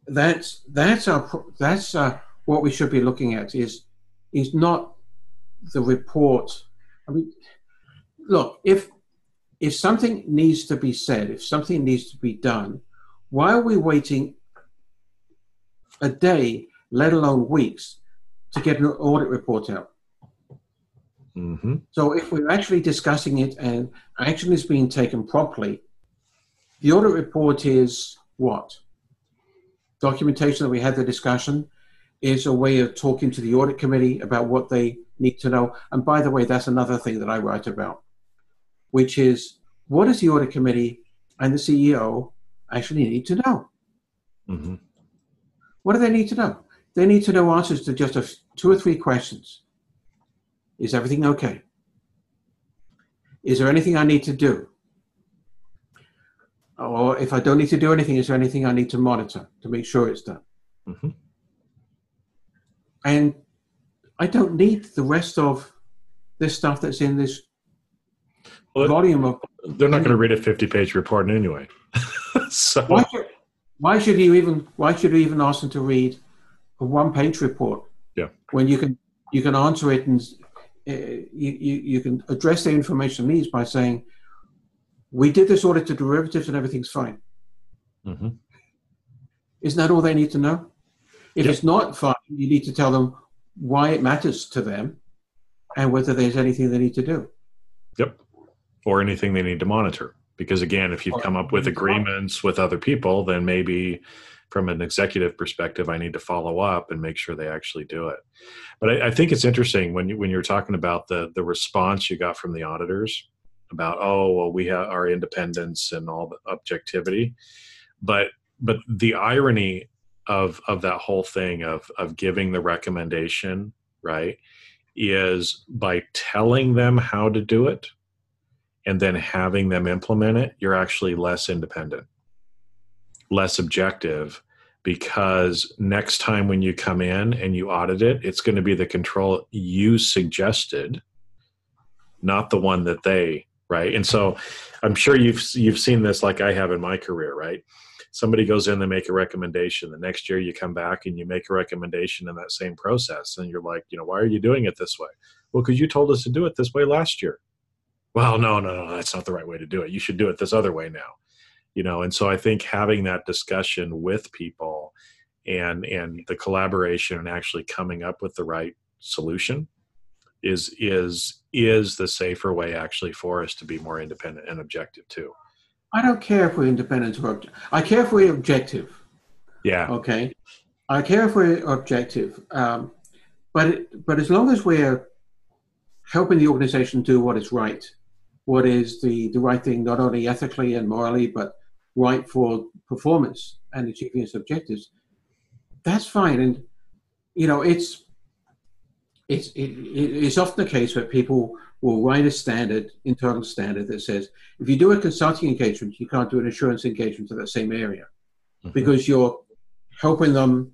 that's that's our that's uh, what we should be looking at is is not the report. I mean, look if if something needs to be said, if something needs to be done, why are we waiting a day, let alone weeks, to get an audit report out? Mm-hmm. So if we're actually discussing it and action is being taken properly, the audit report is what? Documentation that we had the discussion is a way of talking to the audit committee about what they need to know. And by the way, that's another thing that I write about which is what does the audit committee and the CEO actually need to know? Mm-hmm. What do they need to know? They need to know answers to just a, two or three questions. Is everything okay? Is there anything I need to do? Or if I don't need to do anything, is there anything I need to monitor to make sure it's done? Mm-hmm. And I don't need the rest of this stuff that's in this well, volume of. They're not going to read a 50 page report anyway. so why should, why should you even why should you even ask them to read a one page report? Yeah. When you can you can answer it and uh, you, you you can address the information needs by saying, "We did this audit to derivatives and everything's fine." Mm-hmm. Isn't that all they need to know? If it's not fine, you need to tell them why it matters to them and whether there's anything they need to do. Yep. Or anything they need to monitor. Because again, if you've come up with anything to monitor. agreements with other people, then maybe from an executive perspective, I need to follow up and make sure they actually do it. But I, I think it's interesting when you when you're talking about the the response you got from the auditors about oh well we have our independence and all the objectivity, but but the irony of of that whole thing of of giving the recommendation right is by telling them how to do it and then having them implement it, you're actually less independent, less objective, because next time when you come in and you audit it, it's going to be the control you suggested, not the one that they right. And so, I'm sure you've you've seen this like I have in my career, right? Somebody goes in, they make a recommendation. The next year, you come back and you make a recommendation in that same process, and you're like, you know, why are you doing it this way? Well, because you told us to do it this way last year well no no no that's not the right way to do it you should do it this other way now you know and so i think having that discussion with people and and the collaboration and actually coming up with the right solution is is is the safer way actually for us to be more independent and objective too. I don't care if we're independent or obje- I care if we're objective. yeah. Okay, I care if we're objective, um, but it, but as long as we're helping the organization do what is right, what is the the right thing, not only ethically and morally, but right for performance and achieving its objectives, that's fine. And you know, it's it's it, it- it's often the case where people will write a standard, internal standard that says if you do a consulting engagement, you can't do an assurance engagement to that same area Mhm. because you're helping them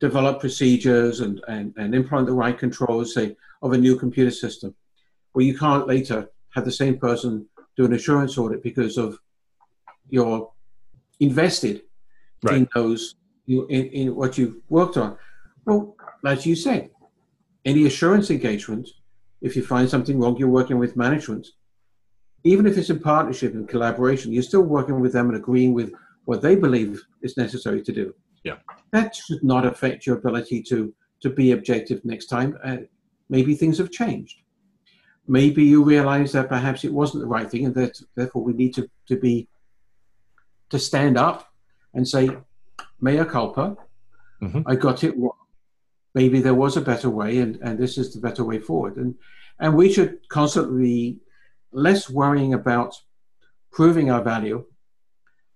develop procedures and, and, and implement the right controls, say, of a new computer system. Well, you can't later have the same person do an assurance audit because of you're invested Right. in those in, in what you've worked on. Well, as you say, any assurance engagement, if you find something wrong, you're working with management. Even if it's in partnership and collaboration, you're still working with them and agreeing with what they believe is necessary to do. Yeah. That should not affect your ability to to be objective next time. Uh, maybe things have changed. Maybe you realize that perhaps it wasn't the right thing, and that therefore we need to, to be to stand up and say, mea culpa, mm-hmm. I got it wrong. Maybe there was a better way, and, and this is the better way forward. And and we should constantly be less worrying about proving our value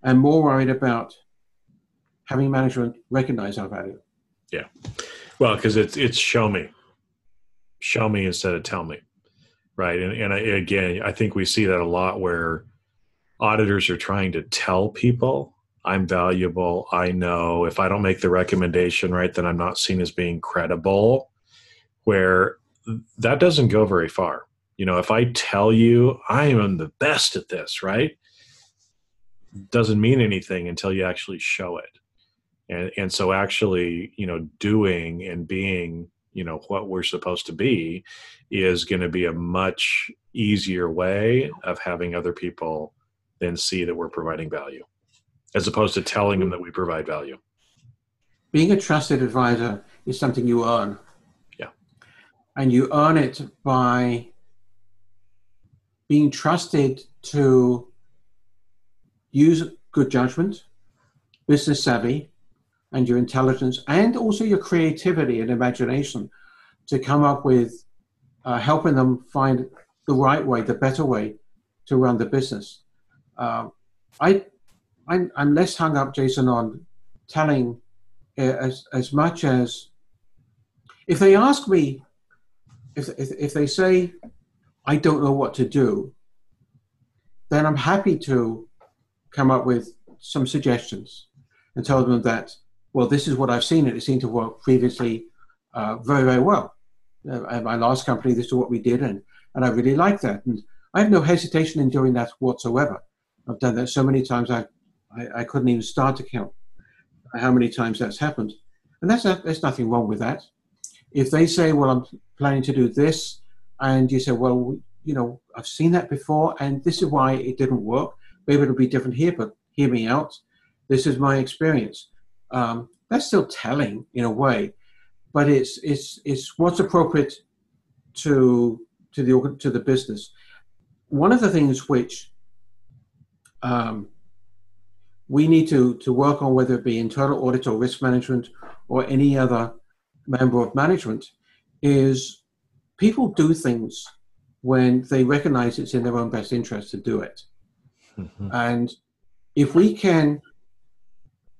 and more worried about having management recognize our value. Yeah. Well, because it's it's show me, show me instead of tell me, right? And and I, again, I think we see that a lot where auditors are trying to tell people I'm valuable. I know if I don't make the recommendation right, then I'm not seen as being credible. Where that doesn't go very far. You know, if I tell you I am the best at this, right? Doesn't mean anything until you actually show it. And and so actually, you know, doing and being, you know, what we're supposed to be is going to be a much easier way of having other people then see that we're providing value as opposed to telling them that we provide value. Being a trusted advisor is something you earn. Yeah. And you earn it by being trusted to use good judgment, business savvy, and your intelligence, and also your creativity and imagination to come up with uh, helping them find the right way, the better way to run the business. Uh, I, I'm, I'm, less hung up, Jason, on telling uh, as, as much as if they ask me, if, if, if they say, I don't know what to do, then I'm happy to come up with some suggestions and tell them that, well, this is what I've seen and it seemed to work previously uh, very, very well. Uh, at my last company, this is what we did, and, and I really like that. And I have no hesitation in doing that whatsoever. I've done that so many times I, I, I couldn't even start to count how many times that's happened. And that's a, there's nothing wrong with that. If they say, well, I'm planning to do this, and you say, well, you know, I've seen that before, and this is why it didn't work. Maybe it'll be different here, but hear me out. This is my experience. Um, that's still telling in a way, but it's it's it's what's appropriate to to the to the business. One of the things which um, we need to, to work on, whether it be internal audit or risk management or any other member of management, is people do things when they recognize it's in their own best interest to do it. Mm-hmm. And if we can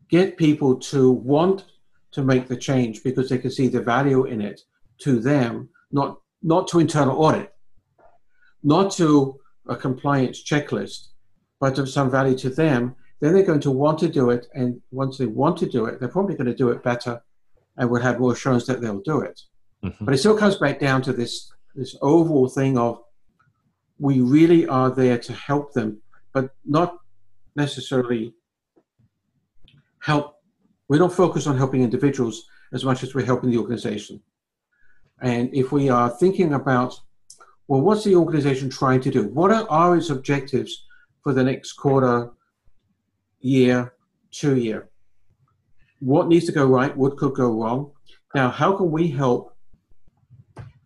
get people to want to make the change because they can see the value in it to them, not not to internal audit, not to a compliance checklist, but of some value to them, then they're going to want to do it. And once they want to do it, they're probably going to do it better and will have more assurance that they'll do it. Mm-hmm. But it still comes back down to this, this overall thing of we really are there to help them, but not necessarily help. We don't focus on helping individuals as much as we're helping the organization. And if we are thinking about, well, what's the organization trying to do? What are its objectives for the next quarter, year, two year. What needs to go right? What could go wrong? Now, how can we help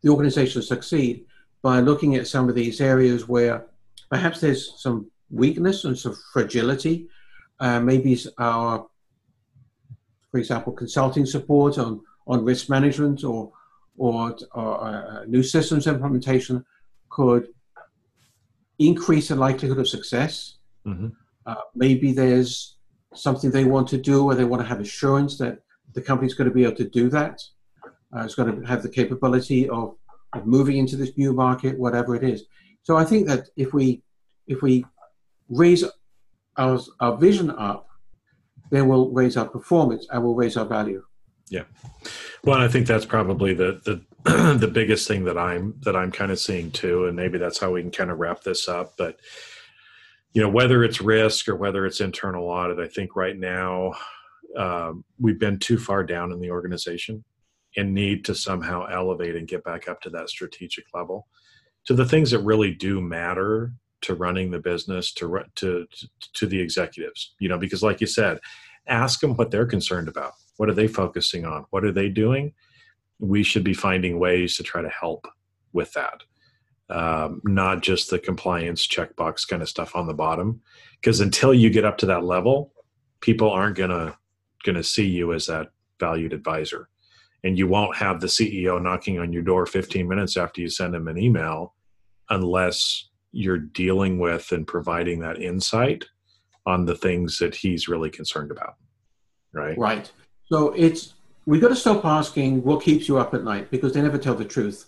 the organization succeed by looking at some of these areas where perhaps there's some weakness and some fragility? Uh, maybe our, for example, consulting support on, on risk management or, or, or uh, new systems implementation could increase the likelihood of success. Mm-hmm. Uh, maybe there's something they want to do or they want to have assurance that the company's going to be able to do that. Uh, it's going to have the capability of, of moving into this new market, whatever it is. So I think that if we if we raise our, our vision up, then we'll raise our performance and we'll raise our value. Yeah. Well, I think that's probably the the the biggest thing that I'm that I'm kind of seeing too, and maybe that's how we can kind of wrap this up. But you know, whether it's risk or whether it's internal audit, I think right now um, we've been too far down in the organization and need to somehow elevate and get back up to that strategic level. To the things that really do matter to running the business to to to the executives you know because like you said ask them what they're concerned about. What are they focusing on? What are they doing we should be finding ways to try to help with that. Um, not just the compliance checkbox kind of stuff on the bottom, because until you get up to that level, people aren't gonna gonna see you as that valued advisor, and you won't have the CEO knocking on your door 15 minutes after you send him an email, unless you're dealing with and providing that insight on the things that he's really concerned about. Right. Right. So it's we got to stop asking what keeps you up at night because they never tell the truth.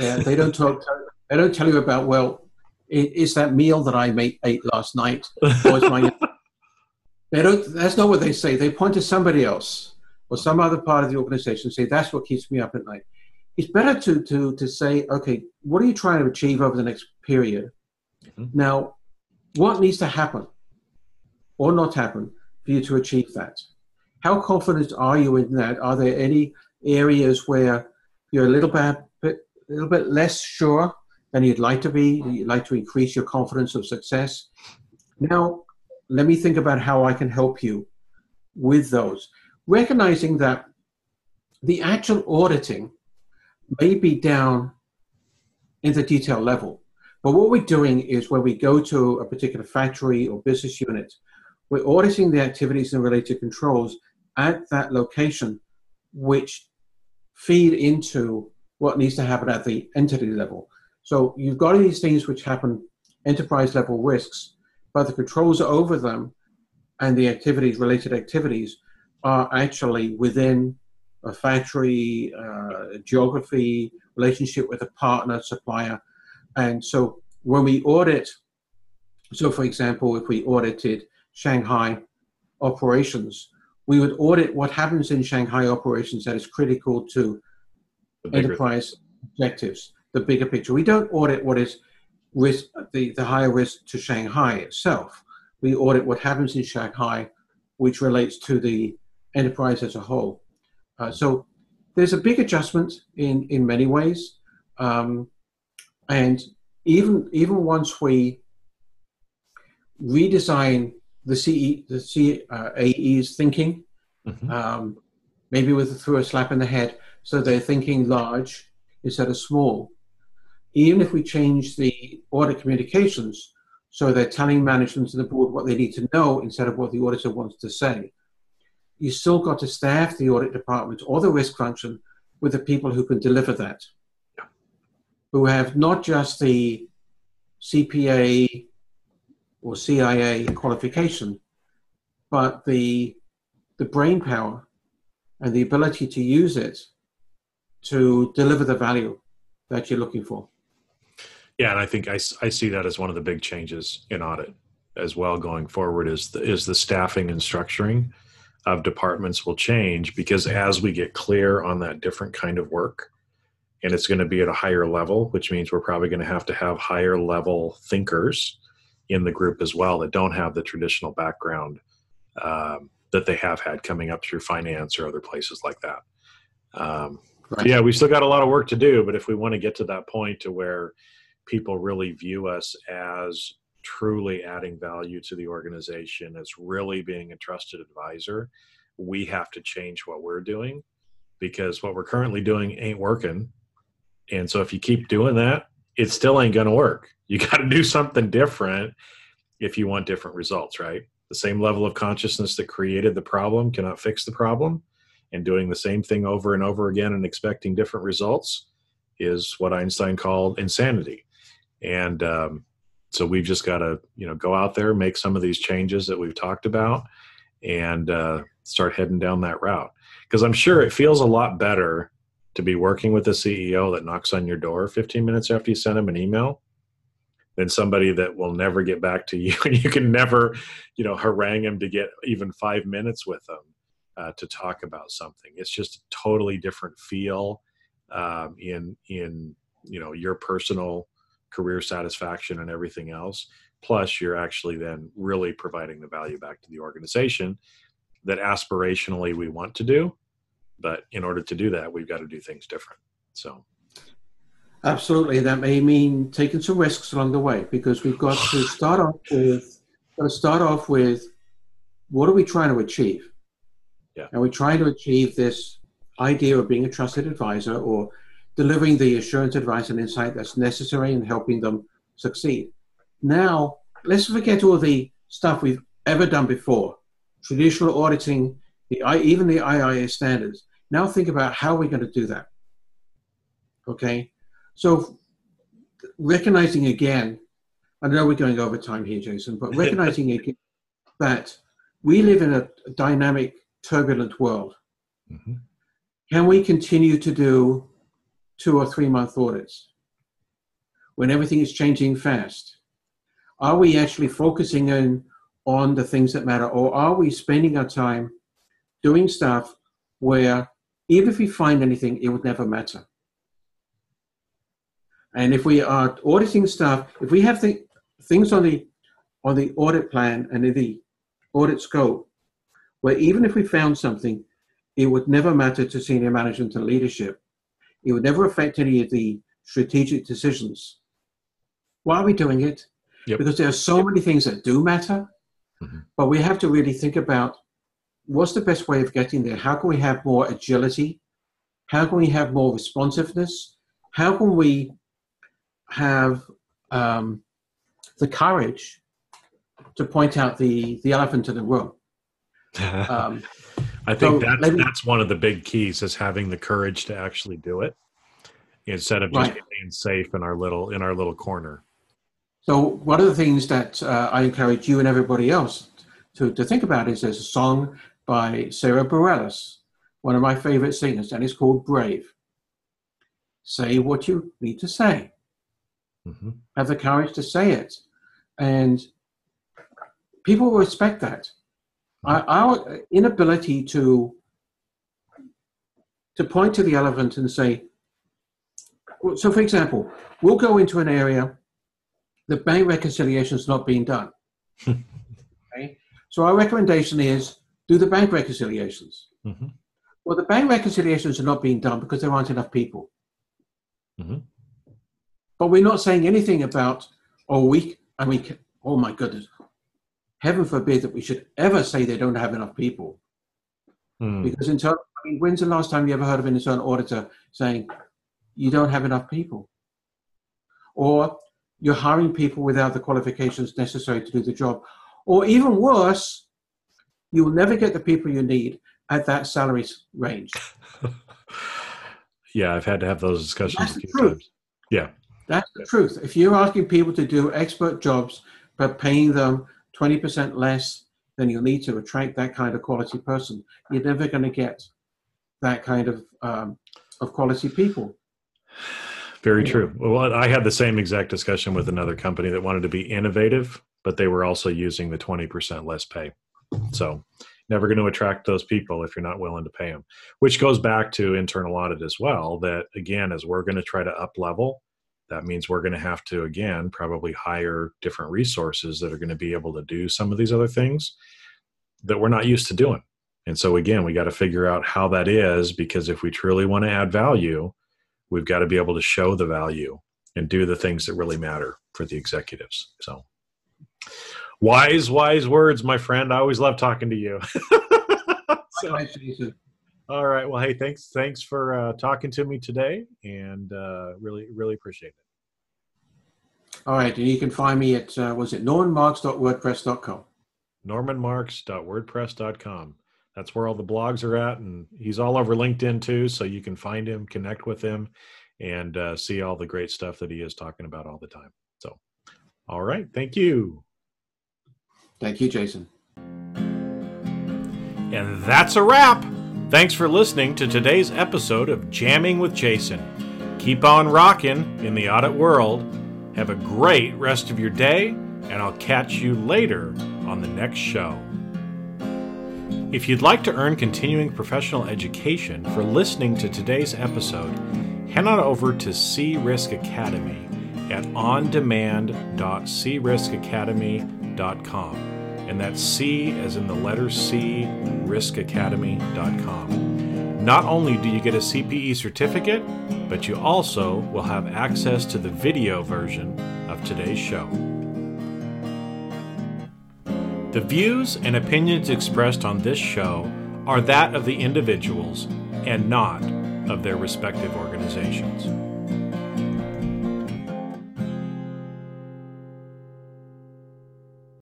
Uh, they don't talk. They don't tell you about well, is that meal that I made, ate last night? My, they don't. That's not what they say. They point to somebody else or some other part of the organization. And say that's what keeps me up at night. It's better to to to say, okay, what are you trying to achieve over the next period? Mm-hmm. Now, what needs to happen or not happen for you to achieve that? How confident are you in that? Are there any areas where you're a little bit, a little bit less sure than you'd like to be? You'd like to increase your confidence of success. Now, let me think about how I can help you with those. Recognizing that the actual auditing may be down in the detail level. But what we're doing is when we go to a particular factory or business unit, we're auditing the activities and related controls at that location, which feed into what needs to happen at the entity level. So you've got these things which happen enterprise level risks, but the controls over them and the activities, related activities, are actually within a factory, uh, geography, relationship with a partner, supplier. And so when we audit, so for example, if we audited Shanghai operations, we would audit what happens in Shanghai operations that is critical to enterprise objectives, the bigger picture. We don't audit what is risk, the, the higher risk to Shanghai itself. We audit what happens in Shanghai, which relates to the enterprise as a whole. Uh, so there's a big adjustment in, in many ways. Um, and even, even once we redesign the CE, the CAE's thinking, mm-hmm. um, maybe with through a slap in the head, so they're thinking large instead of small. Even if we change the audit communications, so they're telling management and the board what they need to know instead of what the auditor wants to say, you still got to staff the audit department or the risk function with the people who can deliver that, who have not just the CPA or CIA qualification, but the the brain power and the ability to use it to deliver the value that you're looking for. Yeah, and I think I, I see that as one of the big changes in audit as well going forward is the, is the staffing and structuring of departments will change because as we get clear on that different kind of work and it's going to be at a higher level which means we're probably going to have to have higher level thinkers in the group as well that don't have the traditional background um, that they have had coming up through finance or other places like that. Um, right. Yeah, we still got a lot of work to do, but if we want to get to that point to where people really view us as truly adding value to the organization, as really being a trusted advisor, we have to change what we're doing because what we're currently doing ain't working. And so if you keep doing that, it still ain't going to work. You got to do something different if you want different results, right? The same level of consciousness that created the problem cannot fix the problem. And doing the same thing over and over again and expecting different results is what Einstein called insanity. And um, so we've just got to, you know, go out there, make some of these changes that we've talked about, and uh, start heading down that route. Because I'm sure it feels a lot better to be working with a CEO that knocks on your door 15 minutes after you send them an email than somebody that will never get back to you. And you can never you know harangue them to get even five minutes with them uh, to talk about something. It's just a totally different feel um, in in you know your personal career satisfaction and everything else. Plus you're actually then really providing the value back to the organization that aspirationally we want to do but in order to do that, we've got to do things different. So. Absolutely, that may mean taking some risks along the way because we've got to start off with got to start off with what are we trying to achieve? Yeah. And we're trying to achieve this idea of being a trusted advisor or delivering the assurance, advice, and insight that's necessary in helping them succeed. Now, let's forget all the stuff we've ever done before traditional auditing, the, even the IIA standards. Now, think about how we're going to do that. Okay? So, recognizing again, I know we're going over time here, Jason, but recognizing again that we live in a dynamic, turbulent world. Mm-hmm. Can we continue to do two or three month audits when everything is changing fast? Are we actually focusing in on the things that matter, or are we spending our time doing stuff where even if we find anything, it would never matter? And if we are auditing stuff, if we have the things on the on the audit plan and in the audit scope, where even if we found something, it would never matter to senior management and leadership. It would never affect any of the strategic decisions. Why are we doing it? Yep. Because there are so many things that do matter, mm-hmm. but we have to really think about what's the best way of getting there? How can we have more agility? How can we have more responsiveness? How can we have um, the courage to point out the, the elephant in the room? Um, I think so that's maybe, that's one of the big keys is having the courage to actually do it instead of just right. being safe in our little in our little corner. So one of the things that uh, I encourage you and everybody else to, to think about is there's a song by Sara Bareilles, one of my favorite singers, and it's called Brave. Say what you need to say. Mm-hmm. Have the courage to say it. And people respect that our inability to to point to the elephant and say so for example we'll go into an area the bank reconciliation is not being done okay so our recommendation is do the bank reconciliations mm-hmm. well the bank reconciliations are not being done because there aren't enough people mm-hmm. but we're not saying anything about oh we i mean oh my goodness heaven forbid that we should ever say they don't have enough people. Hmm. Because internal, I mean, when's the last time you ever heard of an internal auditor saying you don't have enough people? Or you're hiring people without the qualifications necessary to do the job. Or even worse, you will never get the people you need at that salary range. yeah, I've had to have those discussions That's a few truth. times. Yeah. That's the truth. If you're asking people to do expert jobs, but paying them 20% less than you'll need to attract that kind of quality person. You're never going to get that kind of, um, of quality people. Very true. Well, I had the same exact discussion with another company that wanted to be innovative, but they were also using the 20% less pay. So, never going to attract those people if you're not willing to pay them, which goes back to internal audit as well. That again, as we're going to try to up level, that means we're going to have to again probably hire different resources that are going to be able to do some of these other things that we're not used to doing and so again we got to figure out how that is because if we truly want to add value we've got to be able to show the value and do the things that really matter for the executives so wise wise words my friend i always love talking to you so, all right. Well, hey, thanks. Thanks for uh, talking to me today, and uh, really, really appreciate it. All right, and you can find me at uh, was it normanmarks.wordpress.com. normanmarks.wordpress.com. That's where all the blogs are at, and he's all over LinkedIn too, so you can find him, connect with him, and uh, see all the great stuff that he is talking about all the time. So, all right, thank you. Thank you, Jason. And that's a wrap. Thanks for listening to today's episode of Jamming with Jason. Keep on rocking in the audit world. Have a great rest of your day, and I'll catch you later on the next show. If you'd like to earn continuing professional education for listening to today's episode, head on over to C Risk Academy at ondemand.criskacademy.com and that's C as in the letter C, riskacademy.com. Not only do you get a CPE certificate, but you also will have access to the video version of today's show. The views and opinions expressed on this show are that of the individuals and not of their respective organizations.